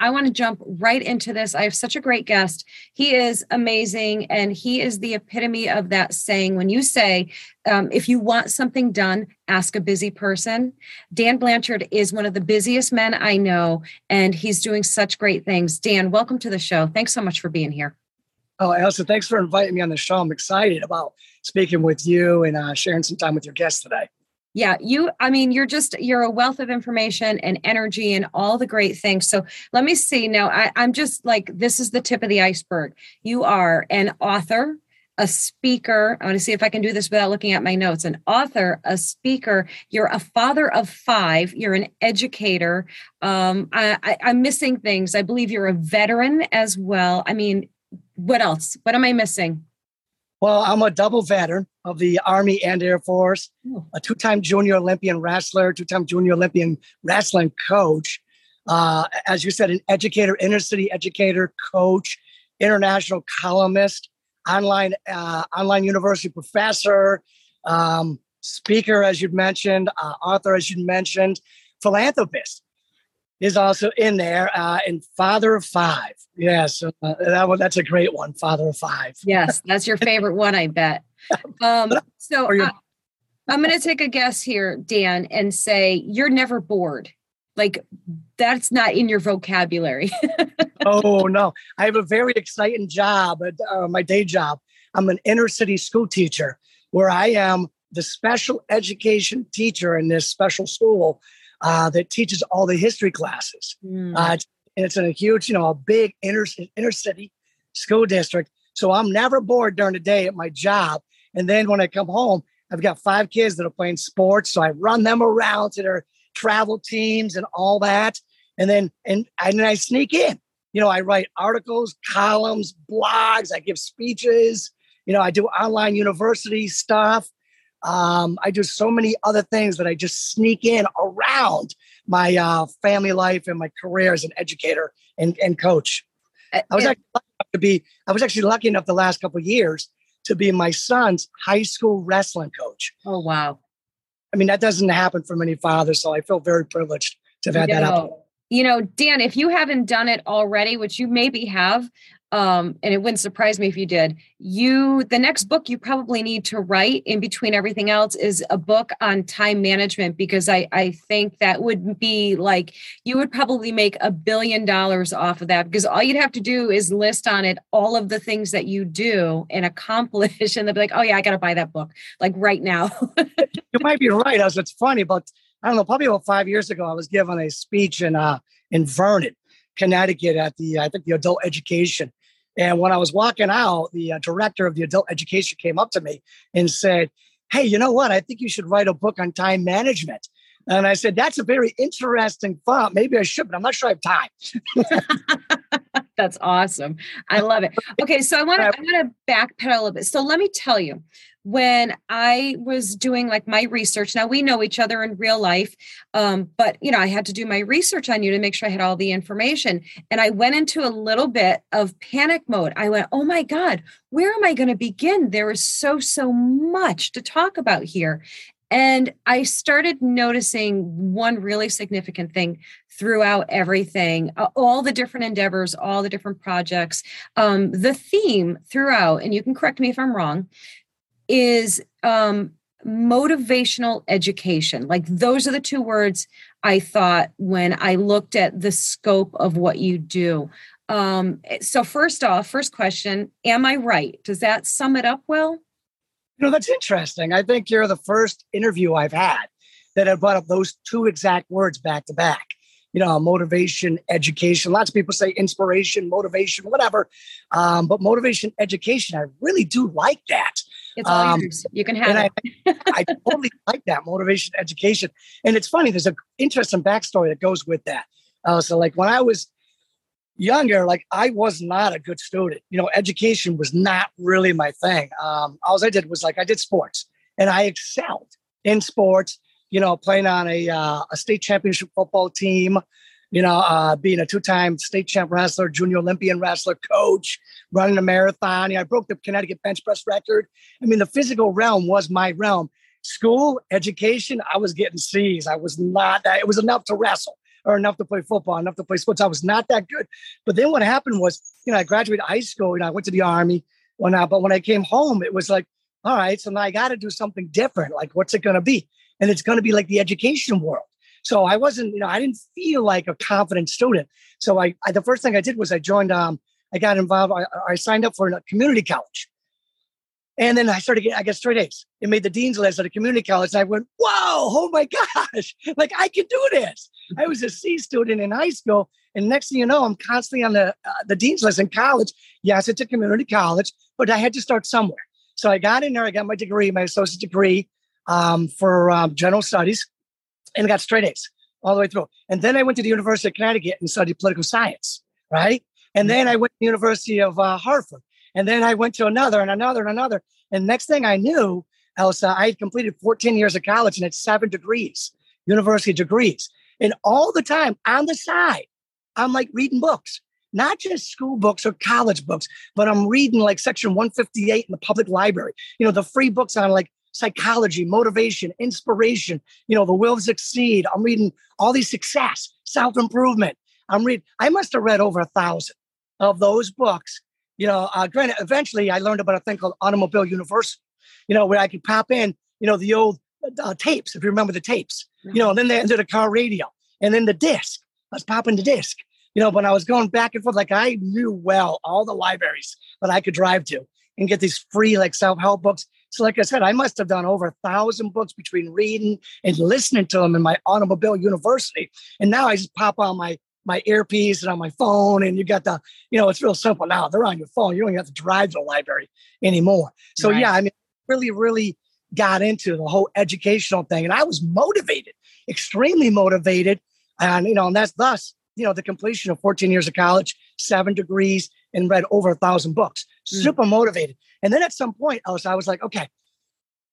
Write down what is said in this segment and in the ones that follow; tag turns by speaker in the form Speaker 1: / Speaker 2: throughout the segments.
Speaker 1: I want to jump right into this. I have such a great guest. He is amazing, and he is the epitome of that saying when you say, um, if you want something done, ask a busy person. Dan Blanchard is one of the busiest men I know, and he's doing such great things. Dan, welcome to the show. Thanks so much for being here.
Speaker 2: Oh, Elsa, thanks for inviting me on the show. I'm excited about speaking with you and uh, sharing some time with your guests today
Speaker 1: yeah you i mean you're just you're a wealth of information and energy and all the great things so let me see now I, i'm just like this is the tip of the iceberg you are an author a speaker. I want to see if I can do this without looking at my notes. An author, a speaker. You're a father of five. You're an educator. Um, I, am missing things. I believe you're a veteran as well. I mean, what else? What am I missing?
Speaker 2: Well, I'm a double veteran of the Army and Air Force, oh. a two time junior Olympian wrestler, two time junior Olympian wrestling coach. Uh, as you said, an educator, inner city educator, coach, international columnist, online uh, online university professor, um, speaker, as you mentioned, uh, author, as you mentioned, philanthropist is also in there, uh, and father of five. Yes, uh, that one, that's a great one, father of five.
Speaker 1: Yes, that's your favorite one, I bet. Um, so uh, I'm going to take a guess here, Dan, and say you're never bored. Like that's not in your vocabulary.
Speaker 2: oh no, I have a very exciting job at uh, my day job. I'm an inner city school teacher where I am the special education teacher in this special school uh, that teaches all the history classes. Mm. Uh, it's, it's in a huge, you know, a big inner inner city school district. So I'm never bored during the day at my job. And then when I come home, I've got five kids that are playing sports, so I run them around to their travel teams and all that. And then and, and then I sneak in. You know, I write articles, columns, blogs, I give speeches, you know, I do online university stuff. Um, I do so many other things that I just sneak in around my uh, family life and my career as an educator and, and coach. I was actually lucky to be I was actually lucky enough the last couple of years to be my son's high school wrestling coach.
Speaker 1: Oh wow.
Speaker 2: I mean that doesn't happen for many fathers, so I feel very privileged to have had that happen.
Speaker 1: You know, Dan, if you haven't done it already, which you maybe have, um, and it wouldn't surprise me if you did. You, the next book you probably need to write in between everything else is a book on time management because I, I think that would be like you would probably make a billion dollars off of that because all you'd have to do is list on it all of the things that you do and accomplish, and they'll be like, oh yeah, I got to buy that book like right now.
Speaker 2: you might be right. As it's funny, but I don't know, probably about five years ago, I was given a speech in uh in Vernon Connecticut at the I think the adult education. And when I was walking out, the uh, director of the adult education came up to me and said, "Hey, you know what? I think you should write a book on time management." And I said, "That's a very interesting thought. Maybe I should, but I'm not sure I have
Speaker 1: time." That's awesome. I love it. Okay, so I want to I want to backpedal a little bit. So let me tell you, when I was doing like my research, now we know each other in real life, um, but you know, I had to do my research on you to make sure I had all the information. And I went into a little bit of panic mode. I went, oh my God, where am I going to begin? There is so, so much to talk about here. And I started noticing one really significant thing throughout everything, all the different endeavors, all the different projects. Um, the theme throughout, and you can correct me if I'm wrong, is um, motivational education. Like those are the two words I thought when I looked at the scope of what you do. Um, so, first off, first question Am I right? Does that sum it up well?
Speaker 2: You know, that's interesting. I think you're the first interview I've had that have brought up those two exact words back to back. You know, motivation, education. Lots of people say inspiration, motivation, whatever. Um, but motivation, education, I really do like that.
Speaker 1: It's all um, yours. You can have it.
Speaker 2: I, I totally like that motivation education. And it's funny, there's an interesting backstory that goes with that. Uh, so, like when I was younger, like I was not a good student. You know, education was not really my thing. Um, all I did was like I did sports, and I excelled in sports. You know, playing on a uh, a state championship football team you know, uh, being a two-time state champ wrestler, junior Olympian wrestler, coach, running a marathon. You know, I broke the Connecticut bench press record. I mean, the physical realm was my realm. School, education, I was getting C's. I was not that. It was enough to wrestle. or enough to play football, enough to play sports. I was not that good. But then what happened was, you know, I graduated high school, you know, I went to the army, whatnot. But when I came home, it was like, all right, so now I got to do something different. Like, what's it going to be? And it's going to be like the education world. So I wasn't, you know, I didn't feel like a confident student. So I, I the first thing I did was I joined, um, I got involved, I, I signed up for a community college. And then I started getting, I got straight A's. It made the dean's list at a community college. And I went, whoa, oh my gosh, like I can do this. I was a C student in high school. And next thing you know, I'm constantly on the, uh, the dean's list in college. Yes, it's a community college, but I had to start somewhere. So I got in there, I got my degree, my associate degree um, for um, general studies, and got straight A's all the way through. And then I went to the University of Connecticut and studied political science, right? And then I went to the University of uh, Hartford and then I went to another and another and another. And next thing I knew, Elsa, I had completed 14 years of college and had seven degrees, university degrees. And all the time on the side, I'm like reading books, not just school books or college books, but I'm reading like section 158 in the public library, you know, the free books on like psychology, motivation, inspiration, you know, the will to succeed. I'm reading all these success, self improvement. I'm reading, I must have read over a thousand of those books you know, uh, granted, eventually I learned about a thing called Automobile University, you know, where I could pop in, you know, the old uh, tapes, if you remember the tapes, you know, and then they entered a car radio and then the disc. I was popping the disc. You know, when I was going back and forth, like I knew well all the libraries that I could drive to and get these free like self-help books. So, like I said, I must have done over a thousand books between reading and listening to them in my automobile university. And now I just pop on my my earpiece and on my phone. And you got the, you know, it's real simple now. They're on your phone. You don't even have to drive to the library anymore. So right. yeah, I mean, really, really got into the whole educational thing. And I was motivated, extremely motivated. And, you know, and that's thus, you know, the completion of 14 years of college, seven degrees, and read over a thousand books. Mm. Super motivated. And then at some point, I was, I was like, okay,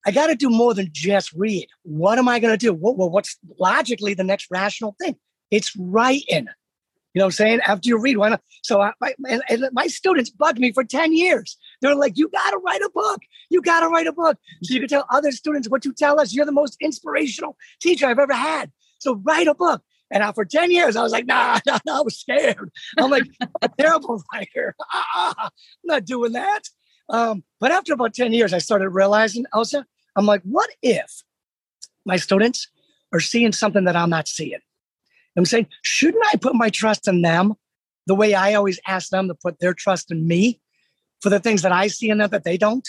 Speaker 2: I got to do more than just read. What am I going to do? Well, what's logically the next rational thing? It's writing. You know what I'm saying? After you read one. So I, my, and, and my students bugged me for 10 years. They're like, you got to write a book. You got to write a book. So you can tell other students what you tell us. You're the most inspirational teacher I've ever had. So write a book. And for 10 years, I was like, nah, nah, nah I was scared. I'm like, a terrible writer. I'm not doing that. Um, but after about 10 years, I started realizing, Elsa, I'm like, what if my students are seeing something that I'm not seeing? I'm saying, shouldn't I put my trust in them the way I always ask them to put their trust in me for the things that I see in them that they don't?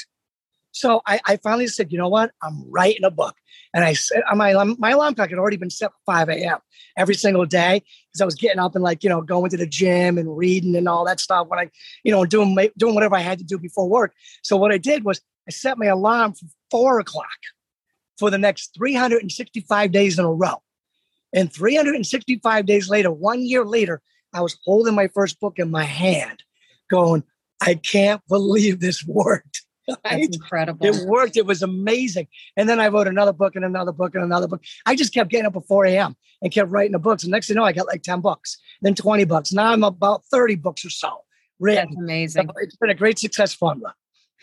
Speaker 2: So I, I finally said, you know what? I'm writing a book. And I said, uh, my, my alarm clock had already been set 5 a.m. every single day because I was getting up and like, you know, going to the gym and reading and all that stuff when I, you know, doing, doing whatever I had to do before work. So what I did was I set my alarm for four o'clock for the next 365 days in a row. And 365 days later, one year later, I was holding my first book in my hand, going, I can't believe this worked.
Speaker 1: Right? That's incredible.
Speaker 2: It worked. It was amazing. And then I wrote another book and another book and another book. I just kept getting up at 4 a.m. and kept writing the books. And next thing you know, I got like 10 books, then 20 books. Now I'm about 30 books or so written.
Speaker 1: That's amazing. So
Speaker 2: it's been a great success formula.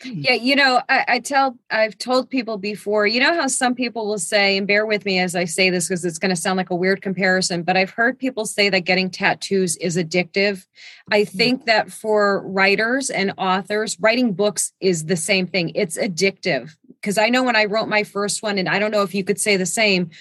Speaker 1: Yeah, you know, I, I, tell, I've told people before, you know how some people will say, and bear with me as I say this because it's going to sound like a weird comparison, but I've heard people say that getting tattoos is addictive. I hmm. think that for writers and authors, writing books is the same thing. It's addictive because I know when I wrote my first one, and I don't know if you could say the same,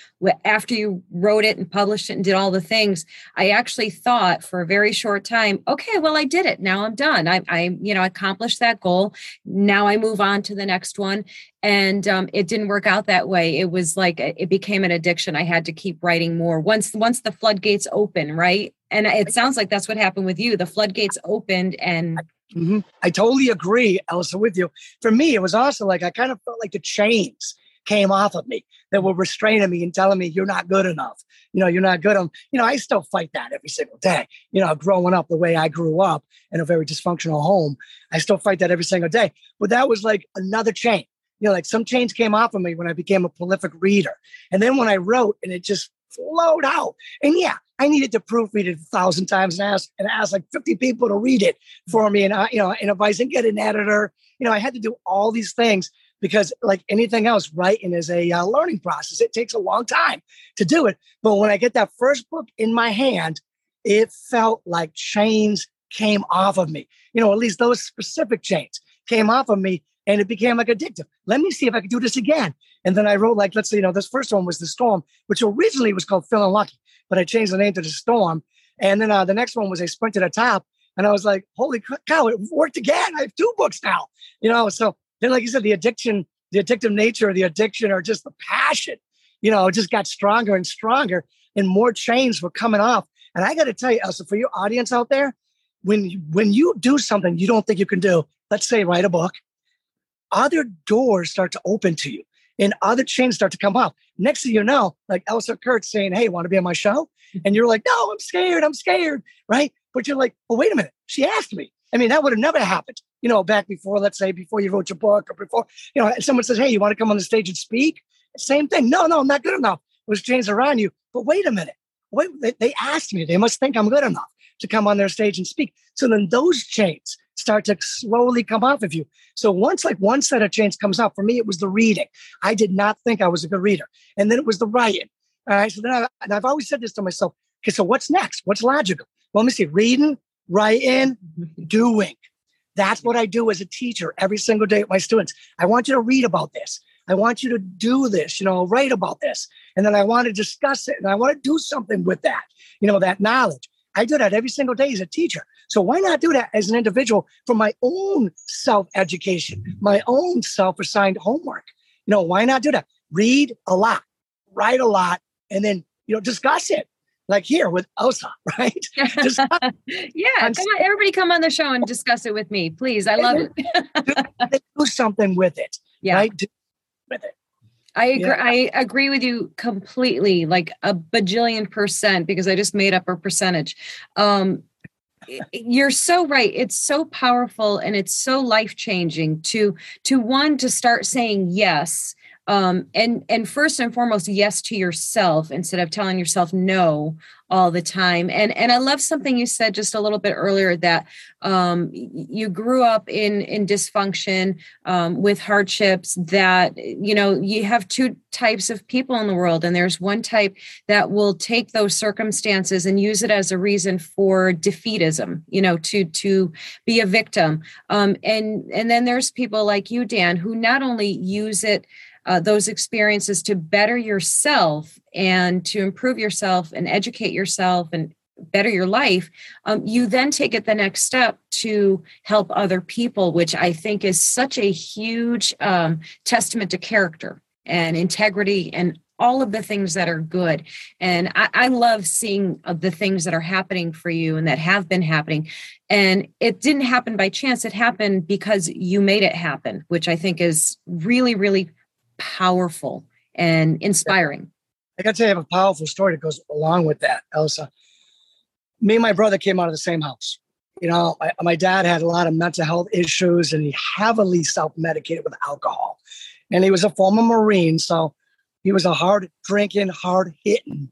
Speaker 1: after you wrote it and published it and did all the things, I actually thought for a very short time, okay, well, I did it. Now I'm done. I, I you know, accomplished that goal. Now I move on to the next one. And um, it didn't work out that way. It was like it became an addiction. I had to keep writing more. Once once the floodgates open, right? And it sounds like that's what happened with you. The floodgates opened and
Speaker 2: Mm-hmm. I totally agree, Elsa, with you. For me, it was also like I kind of felt like the chains came off of me that were mm. restraining me and telling me you're not good enough. You know, you're not good. On, you know, I still fight that every single day. You know, growing up the way I grew up in a very dysfunctional home, I still fight that every single day. But that was like another chain. You know, like some chains came off of me when I became a prolific reader. And then when I wrote and it just flowed out. And yeah, I needed to proofread it a thousand times and ask and ask like 50 people to read it for me and I, you know, and advice and get an editor. You know, I had to do all these things. Because like anything else, writing is a uh, learning process. It takes a long time to do it. But when I get that first book in my hand, it felt like chains came off of me. You know, at least those specific chains came off of me and it became like addictive. Let me see if I could do this again. And then I wrote like, let's say, you know, this first one was The Storm, which originally was called Feeling Lucky, but I changed the name to The Storm. And then uh, the next one was A Sprint to the Top. And I was like, holy cow, it worked again. I have two books now, you know? So then, like you said, the addiction, the addictive nature of the addiction or just the passion, you know, it just got stronger and stronger and more chains were coming off. And I got to tell you, Elsa, for your audience out there, when you, when you do something you don't think you can do, let's say write a book, other doors start to open to you and other chains start to come off. Next thing you know, like Elsa Kurt's saying, Hey, want to be on my show? Mm-hmm. And you're like, No, I'm scared. I'm scared. Right. But you're like, Well, wait a minute. She asked me. I mean, that would have never happened, you know, back before, let's say, before you wrote your book or before, you know, someone says, Hey, you want to come on the stage and speak? Same thing. No, no, I'm not good enough. It was chains around you. But wait a minute. Wait, they, they asked me. They must think I'm good enough to come on their stage and speak. So then those chains start to slowly come off of you. So once like one set of chains comes off, for me, it was the reading. I did not think I was a good reader. And then it was the writing. All right. So then I, and I've always said this to myself. Okay, so what's next? What's logical? Well, let me see. Reading, writing, doing. That's what I do as a teacher every single day with my students. I want you to read about this. I want you to do this, you know, write about this. And then I want to discuss it and I want to do something with that, you know, that knowledge. I do that every single day as a teacher. So why not do that as an individual for my own self education, my own self assigned homework? You know, why not do that? Read a lot, write a lot, and then, you know, discuss it. Like here with Elsa, right?
Speaker 1: yeah, come on, everybody come on the show and discuss it with me, please. I love
Speaker 2: it. do something with it, yeah. right? Do with it.
Speaker 1: I agree. Yeah. I agree with you completely, like a bajillion percent, because I just made up a percentage. Um, you're so right. It's so powerful and it's so life changing to to one to start saying yes um, and and first and foremost yes to yourself instead of telling yourself no all the time. And and i love something you said just a little bit earlier that um, you grew up in in dysfunction um, with hardships that you know you have two types of people in the world. And there's one type that will take those circumstances and use it as a reason for defeatism you know to to be a victim. Um, and and then there's people like you dan who not only use it uh, those experiences to better yourself and to improve yourself and educate yourself and better your life, um, you then take it the next step to help other people, which I think is such a huge um, testament to character and integrity and all of the things that are good. And I, I love seeing uh, the things that are happening for you and that have been happening. And it didn't happen by chance, it happened because you made it happen, which I think is really, really powerful and inspiring.
Speaker 2: I got to tell you have a powerful story that goes along with that, Elsa. Me and my brother came out of the same house. You know, my, my dad had a lot of mental health issues and he heavily self medicated with alcohol. And he was a former Marine. So he was a hard drinking, hard hitting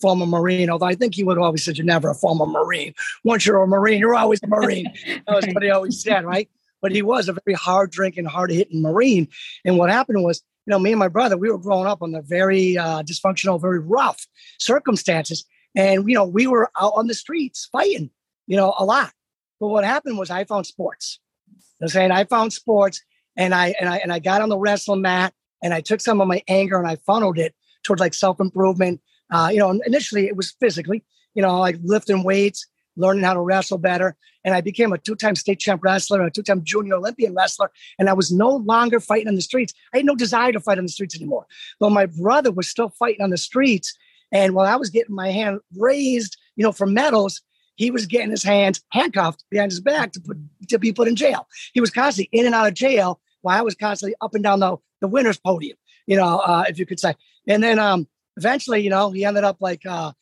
Speaker 2: former Marine, although I think he would have always said, You're never a former Marine. Once you're a Marine, you're always a Marine. that was what he always said, right? But he was a very hard drinking, hard hitting Marine. And what happened was you know, me and my brother, we were growing up under very uh, dysfunctional, very rough circumstances. And, you know, we were out on the streets fighting, you know, a lot. But what happened was I found sports. I'm saying I found sports and I, and I, and I got on the wrestling mat and I took some of my anger and I funneled it towards like self-improvement. Uh, you know, initially it was physically, you know, like lifting weights, learning how to wrestle better. And I became a two time state champ wrestler a two time junior Olympian wrestler. And I was no longer fighting on the streets. I had no desire to fight on the streets anymore. But my brother was still fighting on the streets. And while I was getting my hand raised, you know, for medals, he was getting his hands handcuffed behind his back to put to be put in jail. He was constantly in and out of jail while I was constantly up and down the, the winner's podium, you know, uh, if you could say. And then um, eventually, you know, he ended up like uh,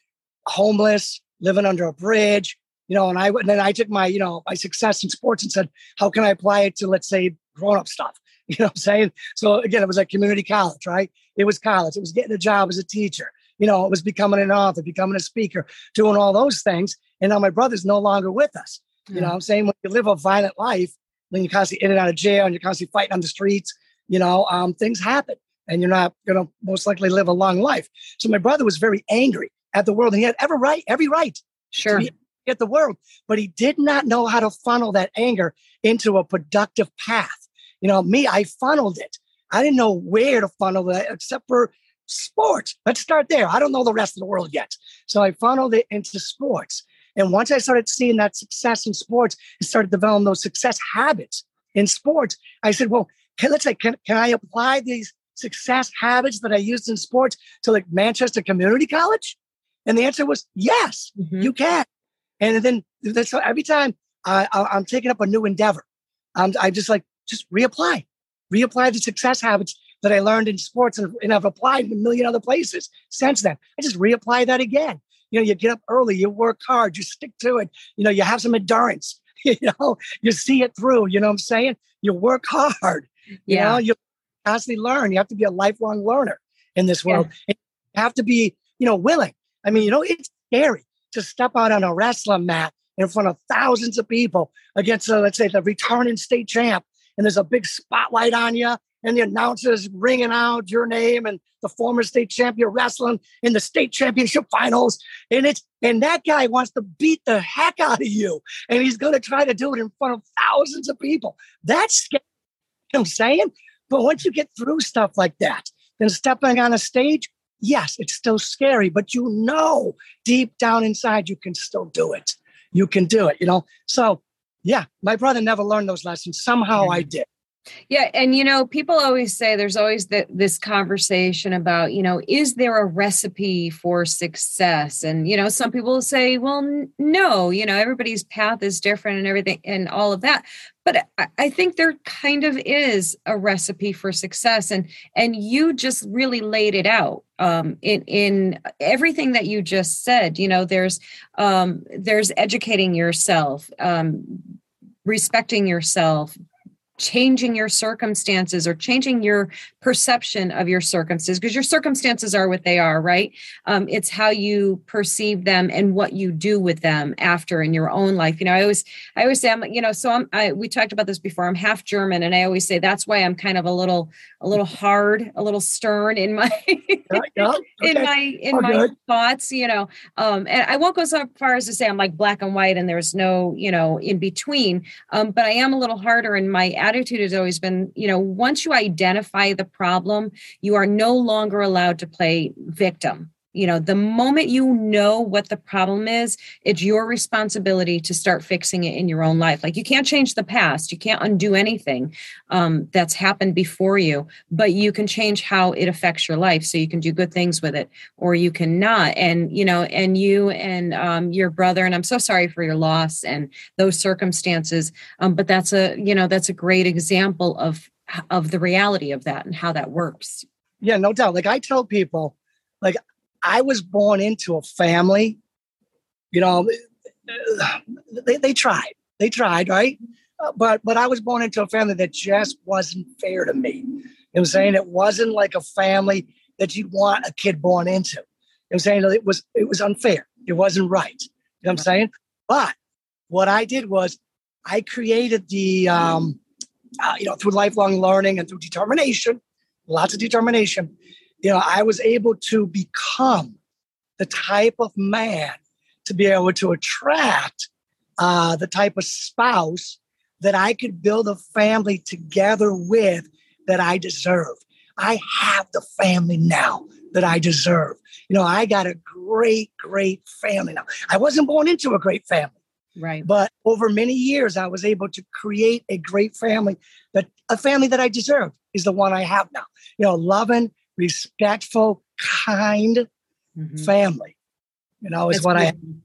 Speaker 2: homeless, living under a bridge, you know, and I and then I took my, you know, my success in sports and said, how can I apply it to let's say grown up stuff? You know what I'm saying? So again, it was like community college, right? It was college. It was getting a job as a teacher. You know, it was becoming an author, becoming a speaker, doing all those things. And now my brother's no longer with us. You know what I'm saying? When you live a violent life, when you're constantly in and out of jail and you're constantly fighting on the streets, you know, um, things happen and you're not going to most likely live a long life. So my brother was very angry at the world and he had every right, every right
Speaker 1: sure.
Speaker 2: to be at the world, but he did not know how to funnel that anger into a productive path. You know, me, I funneled it. I didn't know where to funnel that except for sports. Let's start there. I don't know the rest of the world yet. So I funneled it into sports. And once I started seeing that success in sports and started developing those success habits in sports, I said, well, can, let's say, can, can I apply these success habits that I used in sports to like Manchester Community College? And the answer was yes, mm-hmm. you can. And then so every time I, am taking up a new endeavor, I'm, I just like, just reapply, reapply the success habits that I learned in sports and, and I've applied in a million other places since then. I just reapply that again. You know, you get up early, you work hard, you stick to it. You know, you have some endurance. You know, you see it through. You know what I'm saying? You work hard. You yeah. know, you constantly learn. You have to be a lifelong learner in this world. Yeah. You have to be, you know, willing. I mean, you know, it's scary to step out on a wrestling mat in front of thousands of people against, uh, let's say, the returning state champ, and there's a big spotlight on you, and the announcers ringing out your name and the former state champion wrestling in the state championship finals. And it's and that guy wants to beat the heck out of you. And he's gonna try to do it in front of thousands of people. That's scary. You know I'm saying? But once you get through stuff like that, then stepping on a stage, yes, it's still scary, but you know deep down inside you can still do it. You can do it, you know? So yeah, my brother never learned those lessons. Somehow I mm-hmm. did.
Speaker 1: Yeah, and you know, people always say there's always the, this conversation about, you know, is there a recipe for success? And you know, some people say, well, n- no, you know, everybody's path is different and everything and all of that. But I, I think there kind of is a recipe for success, and and you just really laid it out um, in in everything that you just said. You know, there's um, there's educating yourself. Um, respecting yourself changing your circumstances or changing your perception of your circumstances because your circumstances are what they are right? Um, it's how you perceive them and what you do with them after in your own life. You know i always i always say i'm you know so i'm I, we talked about this before i'm half german and i always say that's why i'm kind of a little a little hard a little stern in my yeah, yeah, okay. in my in my good. thoughts you know? Um and i won't go so far as to say i'm like black and white and there's no you know in between. Um but i am a little harder in my attitude has always been, you know, once you identify the problem, you are no longer allowed to play victim you know the moment you know what the problem is it's your responsibility to start fixing it in your own life. Like you can't change the past. You can't undo anything um, that's happened before you but you can change how it affects your life so you can do good things with it or you cannot. And you know and you and um, your brother and i'm so sorry for your loss and those circumstances um, but that's a you know that's a great example of of the reality of that and how that works.
Speaker 2: Yeah no doubt. Like i tell people like I was born into a family, you know, they, they tried, they tried, right? Uh, but but I was born into a family that just wasn't fair to me. You know I'm saying? It wasn't like a family that you'd want a kid born into. You know I'm saying? It was it was unfair. It wasn't right. You know what I'm saying? But what I did was I created the um, uh, you know, through lifelong learning and through determination, lots of determination, you know, I was able to become the type of man to be able to attract uh, the type of spouse that I could build a family together with that I deserve. I have the family now that I deserve. You know, I got a great, great family now. I wasn't born into a great family.
Speaker 1: Right.
Speaker 2: But over many years, I was able to create a great family that a family that I deserve is the one I have now. You know, loving, respectful, kind mm-hmm. family. You know, is That's what beautiful. I.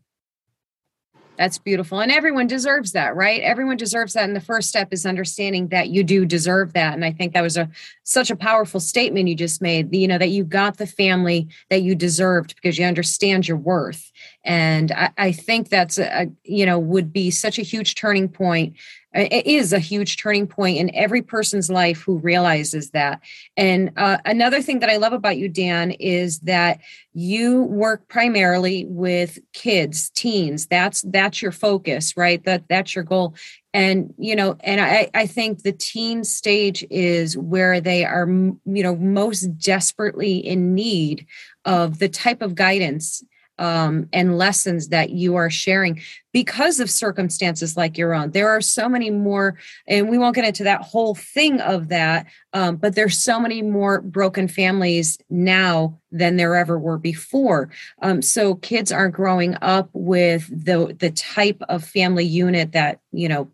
Speaker 1: That's beautiful. And everyone deserves that, right? Everyone deserves that. And the first step is understanding that you do deserve that. And I think that was a such a powerful statement you just made, you know, that you got the family that you deserved because you understand your worth. And I, I think that's a, a, you know, would be such a huge turning point it is a huge turning point in every person's life who realizes that. And uh, another thing that i love about you dan is that you work primarily with kids teens. That's that's your focus right? That that's your goal. And you know and i i think the teen stage is where they are you know most desperately in need of the type of guidance um, and lessons that you are sharing because of circumstances like your own. There are so many more, and we won't get into that whole thing of that, um, but there's so many more broken families now than there ever were before. Um, so kids aren't growing up with the the type of family unit that you know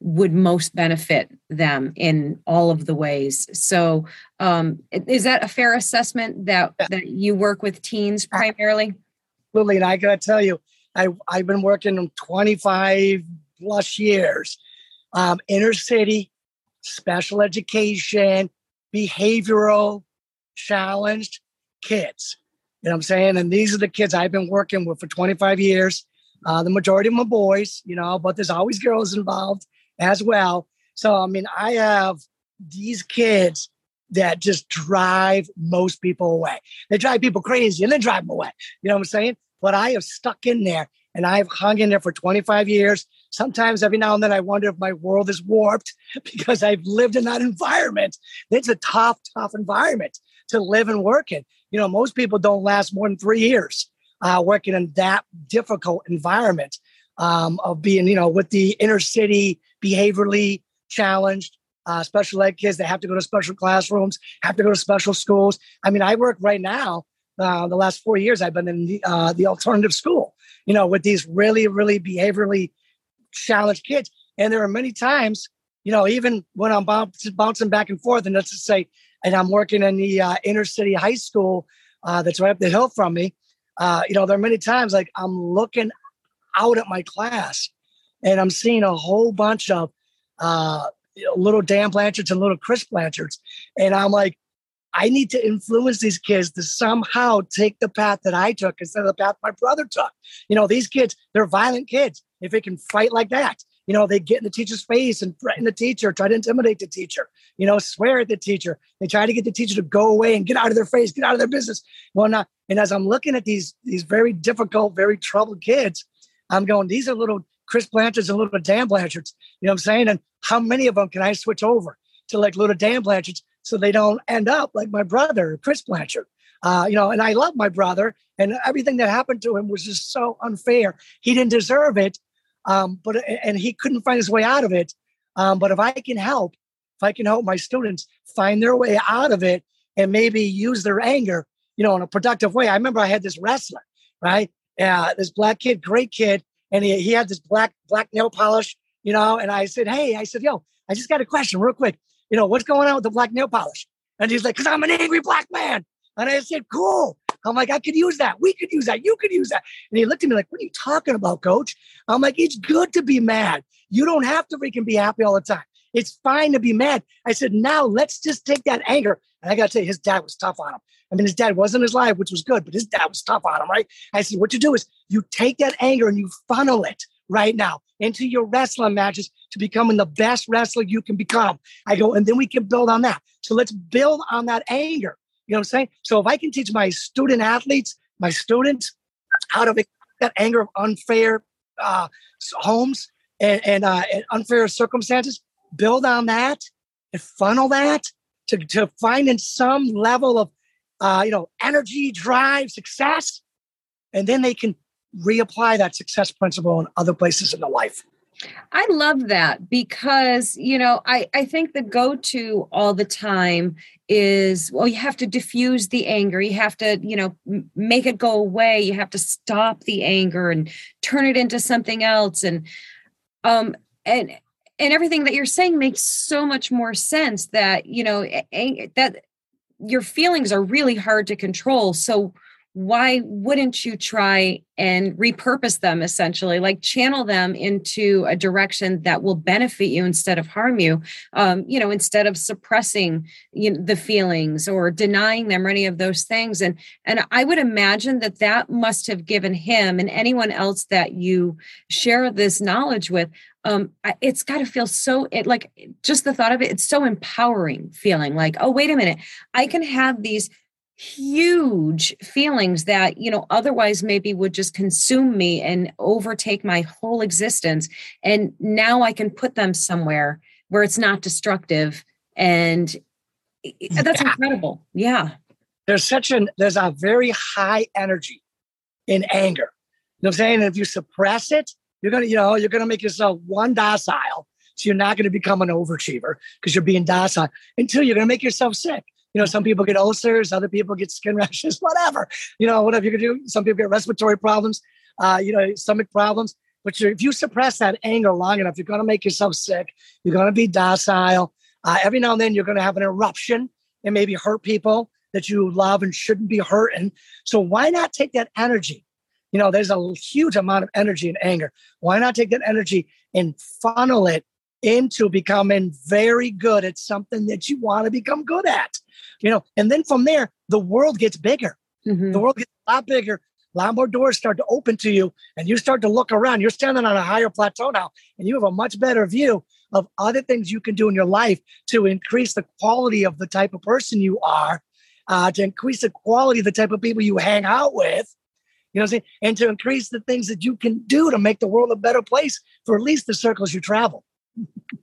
Speaker 1: would most benefit them in all of the ways. So, um, is that a fair assessment that that you work with teens primarily?
Speaker 2: Absolutely. And I got to tell you, I, I've been working 25 plus years, um, inner city, special education, behavioral challenged kids. You know what I'm saying? And these are the kids I've been working with for 25 years. Uh, the majority of my boys, you know, but there's always girls involved as well. So, I mean, I have these kids that just drive most people away. They drive people crazy and then drive them away. You know what I'm saying? But I have stuck in there and I've hung in there for 25 years. Sometimes every now and then I wonder if my world is warped because I've lived in that environment. It's a tough, tough environment to live and work in. You know, most people don't last more than three years uh, working in that difficult environment um, of being, you know, with the inner city, behaviorally challenged, uh, special ed kids that have to go to special classrooms, have to go to special schools. I mean, I work right now. Uh, the last four years, I've been in the, uh, the alternative school, you know, with these really, really behaviorally challenged kids. And there are many times, you know, even when I'm bouncing back and forth, and let's just say, and I'm working in the uh, inner city high school uh, that's right up the hill from me, uh, you know, there are many times like I'm looking out at my class and I'm seeing a whole bunch of uh, little Dan Blanchards and little Chris Blanchards. And I'm like, I need to influence these kids to somehow take the path that I took instead of the path my brother took. You know, these kids, they're violent kids. If they can fight like that, you know, they get in the teacher's face and threaten the teacher, try to intimidate the teacher, you know, swear at the teacher. They try to get the teacher to go away and get out of their face, get out of their business. Well, not. And as I'm looking at these these very difficult, very troubled kids, I'm going, these are little Chris Blanchards and little Dan Blanchards. You know what I'm saying? And how many of them can I switch over to like little Dan Blanchards so they don't end up like my brother, Chris Blanchard? Uh, you know, and I love my brother, and everything that happened to him was just so unfair. He didn't deserve it, um, but and he couldn't find his way out of it. Um, but if I can help, if I can help my students find their way out of it and maybe use their anger, you know, in a productive way. I remember I had this wrestler, right? Yeah, this black kid, great kid, and he, he had this black black nail polish, you know. And I said, hey, I said, yo, I just got a question, real quick. You know, what's going on with the black nail polish? And he's like, because I'm an angry black man. And I said, cool. I'm like, I could use that. We could use that. You could use that. And he looked at me like, what are you talking about, coach? I'm like, it's good to be mad. You don't have to freaking be happy all the time. It's fine to be mad. I said, now let's just take that anger. And I got to tell you, his dad was tough on him. I mean, his dad wasn't his life, which was good, but his dad was tough on him, right? I said, what you do is you take that anger and you funnel it right now into your wrestling matches to becoming the best wrestler you can become. I go, and then we can build on that. So let's build on that anger. You know what I'm saying? So if I can teach my student athletes, my students, how to that anger of unfair uh, homes and, and, uh, and unfair circumstances, build on that and funnel that to, to finding some level of uh, you know, energy, drive, success, and then they can reapply that success principle in other places in the life.
Speaker 1: I love that because, you know, I, I think the go to all the time is well, you have to diffuse the anger. You have to, you know, make it go away. You have to stop the anger and turn it into something else. And, um, and, and everything that you're saying makes so much more sense that, you know, that your feelings are really hard to control. So why wouldn't you try and repurpose them essentially? Like channel them into a direction that will benefit you instead of harm you um, you know instead of suppressing you know, the feelings or denying them or any of those things. And and i would imagine that that must have given him and anyone else that you share this knowledge with um, it's got to feel so it like just the thought of it, it's so empowering feeling like, oh, wait a minute, I can have these huge feelings that you know otherwise maybe would just consume me and overtake my whole existence. And now i can put them somewhere where it's not destructive and that's yeah. incredible. Yeah.
Speaker 2: There's such an there's a very high energy in anger. You know what i'm saying? And if you suppress it you're gonna you know you're gonna make yourself one docile so you're not going to become an overachiever because you're being docile until you're going to make yourself sick you know, some people get ulcers, other people get skin rashes, whatever. You know, whatever you can do. Some people get respiratory problems, uh, you know, stomach problems. But if you suppress that anger long enough, you're going to make yourself sick. You're going to be docile. Uh, every now and then, you're going to have an eruption and maybe hurt people that you love and shouldn't be hurting. So why not take that energy? You know, there's a huge amount of energy and anger. Why not take that energy and funnel it into becoming very good at something that you want to become good at? you know, and then from there, the world gets bigger. Mm-hmm. The world gets a lot bigger. A lot more doors start to open to you, and you start to look around. You're standing on a higher plateau now, and you have a much better view of other things you can do in your life to increase the quality of the type of person you are, uh, to increase the quality of the type of people you hang out with, you know what I'm saying? And to increase the things that you can do to make the world a better place for at least the circles you travel.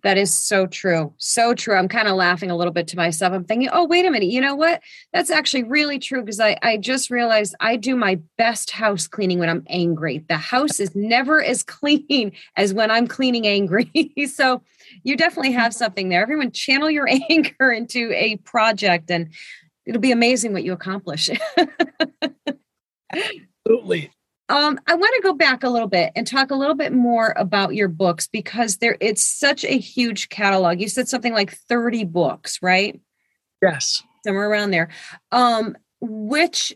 Speaker 1: That is so true. So true. I'm kind of laughing a little bit to myself. I'm thinking, oh, wait a minute. You know what? That's actually really true because I, I just realized I do my best house cleaning when I'm angry. The house is never as clean as when I'm cleaning angry. so you definitely have something there. Everyone channel your anger into a project and it'll be amazing what you accomplish.
Speaker 2: Absolutely.
Speaker 1: Um, I want to go back a little bit and talk a little bit more about your books because there it's such a huge catalog. You said something like 30 books, right?
Speaker 2: Yes.
Speaker 1: Somewhere around there. Um, which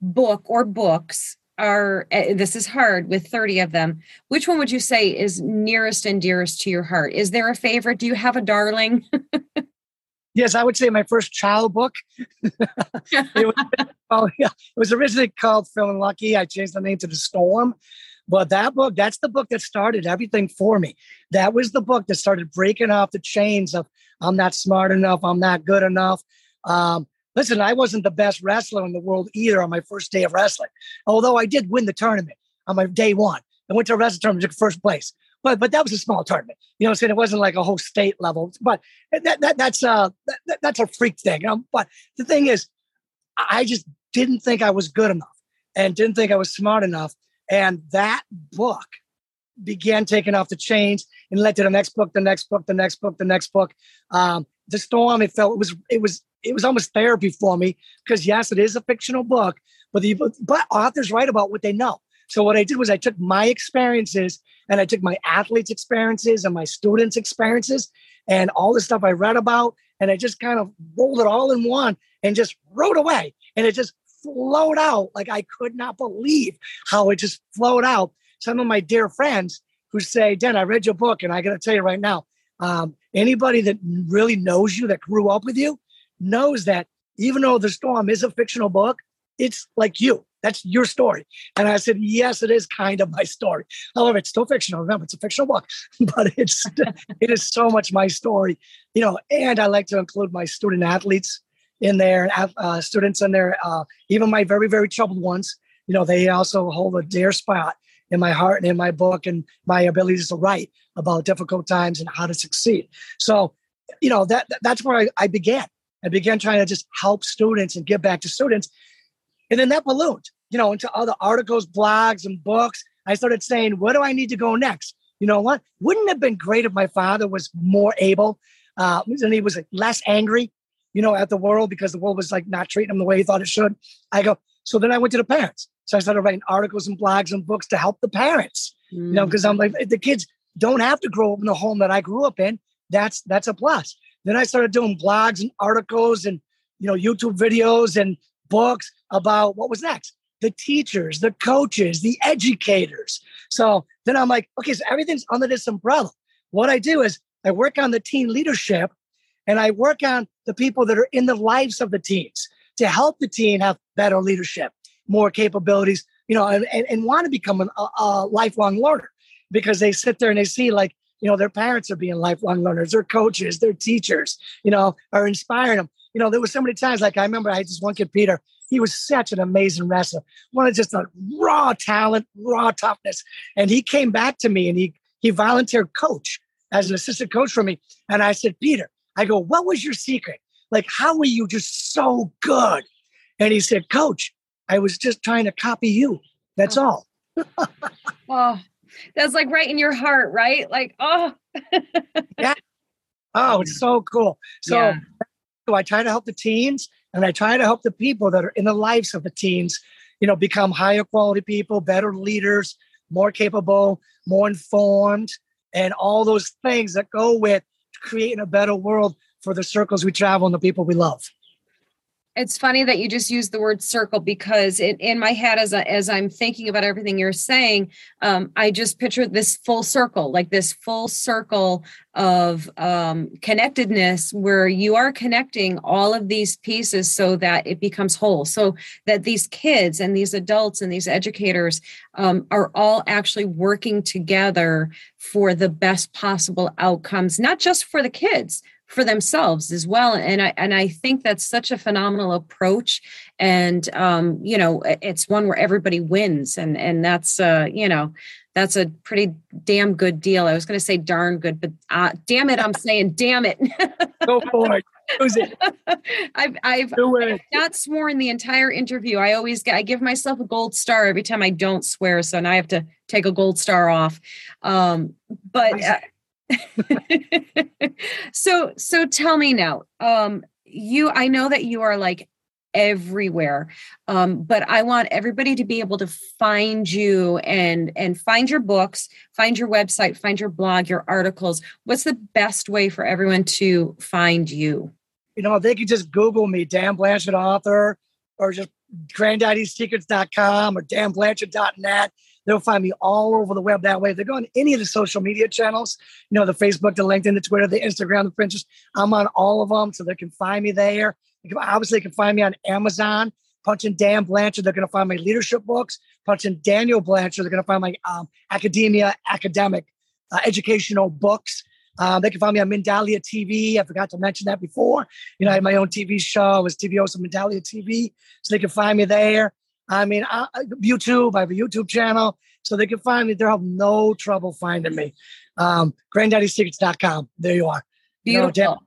Speaker 1: book or books are uh, this is hard with 30 of them. Which one would you say is nearest and dearest to your heart? Is there a favorite? Do you have a darling?
Speaker 2: yes, I would say my first child book. it, was, oh, yeah, it was originally called Feeling Lucky. I changed the name to The Storm. But that book, that's the book that started everything for me. That was the book that started breaking off the chains of I'm not smart enough, I'm not good enough. Um, listen, I wasn't the best wrestler in the world either on my first day of wrestling, although I did win the tournament on my day one. I went to a wrestling tournament, took first place but but that was a small tournament. You know, I'm saying it wasn't like a whole state level. But that, that that's uh that, that's a freak thing. Know? But the thing is, I just didn't think I was good enough and didn't think I was smart enough. And that book began taking off the chains and led to the next book, the next book, the next book, the next book. Um, the storm. It felt it was it was it was almost therapy for me because yes, it is a fictional book, but the but authors write about what they know. So what I did was I took my experiences and I took my athletes' experiences and my students' experiences and all the stuff I read about, and I just kind of rolled it all in one and just wrote away. And it just flowed out like I could not believe how it just flowed out. Some of my dear friends who say, Dan, I read your book, and I got to tell you right now, um, anybody that really knows you, that grew up with you, knows that even though The Storm is a fictional book, it's like you. That's your story. And I said, yes, it is kind of my story. However, it's still fictional. Remember, it's a fictional book, but it's it is so much my story, you know. And I like to include my student athletes in there, uh, students in there, uh, even my very very troubled ones. You know, they also hold a dear spot in my heart and in my book and my abilities to write about difficult times and how to succeed. So, you know, that that's where I, I began. I began trying to just help students and give back to students and then that ballooned, you know, into other articles, blogs, and books. I started saying, where do I need to go next? You know what? Wouldn't it have been great if my father was more able uh, and he was like, less angry, you know, at the world because the world was like not treating him the way he thought it should? I go, so then I went to the parents. So I started writing articles and blogs and books to help the parents, mm-hmm. you know, because I'm like, the kids don't have to grow up in the home that I grew up in. That's that's a plus. Then I started doing blogs and articles and you know YouTube videos and books about what was next the teachers, the coaches, the educators. So then I'm like, okay, so everything's under this umbrella. What I do is I work on the teen leadership and I work on the people that are in the lives of the teens to help the teen have better leadership, more capabilities, you know, and, and, and want to become an, a, a lifelong learner because they sit there and they see like you know, their parents are being lifelong learners, their coaches, their teachers, you know, are inspiring them. You know, there was so many times, like I remember I had this one kid, Peter, he was such an amazing wrestler, one of just a raw talent, raw toughness. And he came back to me and he he volunteered coach as an assistant coach for me. And I said, Peter, I go, what was your secret? Like, how were you just so good? And he said, Coach, I was just trying to copy you. That's oh. all.
Speaker 1: oh, that's like right in your heart, right? Like, oh.
Speaker 2: yeah. Oh, it's so cool. So, yeah. I try to help the teens and I try to help the people that are in the lives of the teens, you know, become higher quality people, better leaders, more capable, more informed, and all those things that go with creating a better world for the circles we travel and the people we love
Speaker 1: it's funny that you just used the word circle because it, in my head as, I, as i'm thinking about everything you're saying um, i just picture this full circle like this full circle of um, connectedness where you are connecting all of these pieces so that it becomes whole. So that these kids and these adults and these educators um, are all actually working together for the best possible outcomes not just for the kids for themselves as well. And i and i think that's such a phenomenal approach. And um you know it's one where everybody wins. And and that's uh you know that's a pretty damn good deal. I was going to say darn good but uh damn it i'm saying damn it.
Speaker 2: Go for it. It.
Speaker 1: I've I've, I've not sworn the entire interview. I always get I give myself a gold star every time I don't swear, so now I have to take a gold star off. Um, but uh, so so tell me now um you i know that you are like everywhere um but i want everybody to be able to find you and and find your books find your website find your blog your articles. What's the best way for everyone to find you?
Speaker 2: You know they could just google me dan blanchard author or just granddaddysecrets.com or danblanchard.net They'll find me all over the web that way. If they go on any of the social media channels, you know, the Facebook, the LinkedIn, the Twitter, the Instagram, the Pinterest, I'm on all of them. So they can find me there. They can, obviously, they can find me on Amazon. Punching Dan Blanchard, they're going to find my leadership books. Punching Daniel Blanchard, they're going to find my um, academia, academic, uh, educational books. Um, they can find me on Mindalia TV. I forgot to mention that before. You know, I had my own TV show. I was TV host of TV. So they can find me there. I mean, I, YouTube, I have a YouTube channel, so they can find me. They'll have no trouble finding me. Um, GranddaddySecrets.com. There you are.
Speaker 1: Beautiful.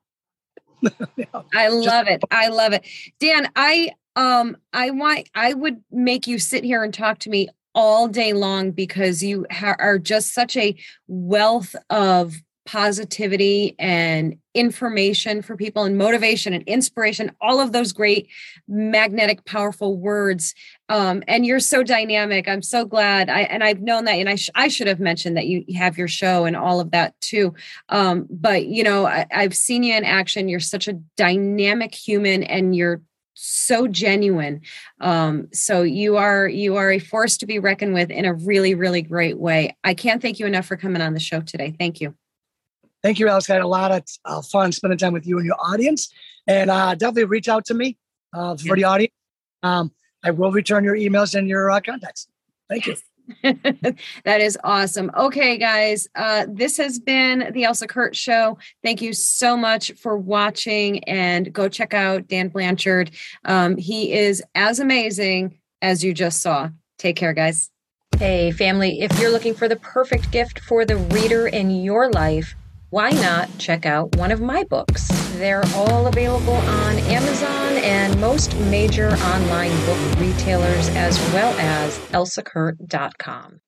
Speaker 1: You know, I love it. I love it. Dan, I um I want I would make you sit here and talk to me all day long because you ha- are just such a wealth of positivity and information for people and motivation and inspiration all of those great magnetic powerful words. Um, and you're so dynamic. I'm so glad. I and i've known that and i, sh- I should have mentioned that you have your show and all of that too. Um, but you know I, i've seen you in action. You're such a dynamic human and you're so genuine. Um, so you are you are a force to be reckoned with in a really really great way. I can't thank you enough for coming on the show today. Thank you
Speaker 2: Thank you, Alex. I had a lot of uh, fun spending time with you and your audience. And uh, definitely reach out to me uh, for yeah. the audience. Um, I will return your emails and your uh, contacts. Thank you.
Speaker 1: that is awesome. Okay, guys, uh, this has been the Elsa Kurt Show. Thank you so much for watching and go check out Dan Blanchard. Um, he is as amazing as you just saw. Take care, guys. Hey, family, if you're looking for the perfect gift for the reader in your life, why not check out one of my books? They're all available on Amazon and most major online book retailers, as well as elsakurt.com.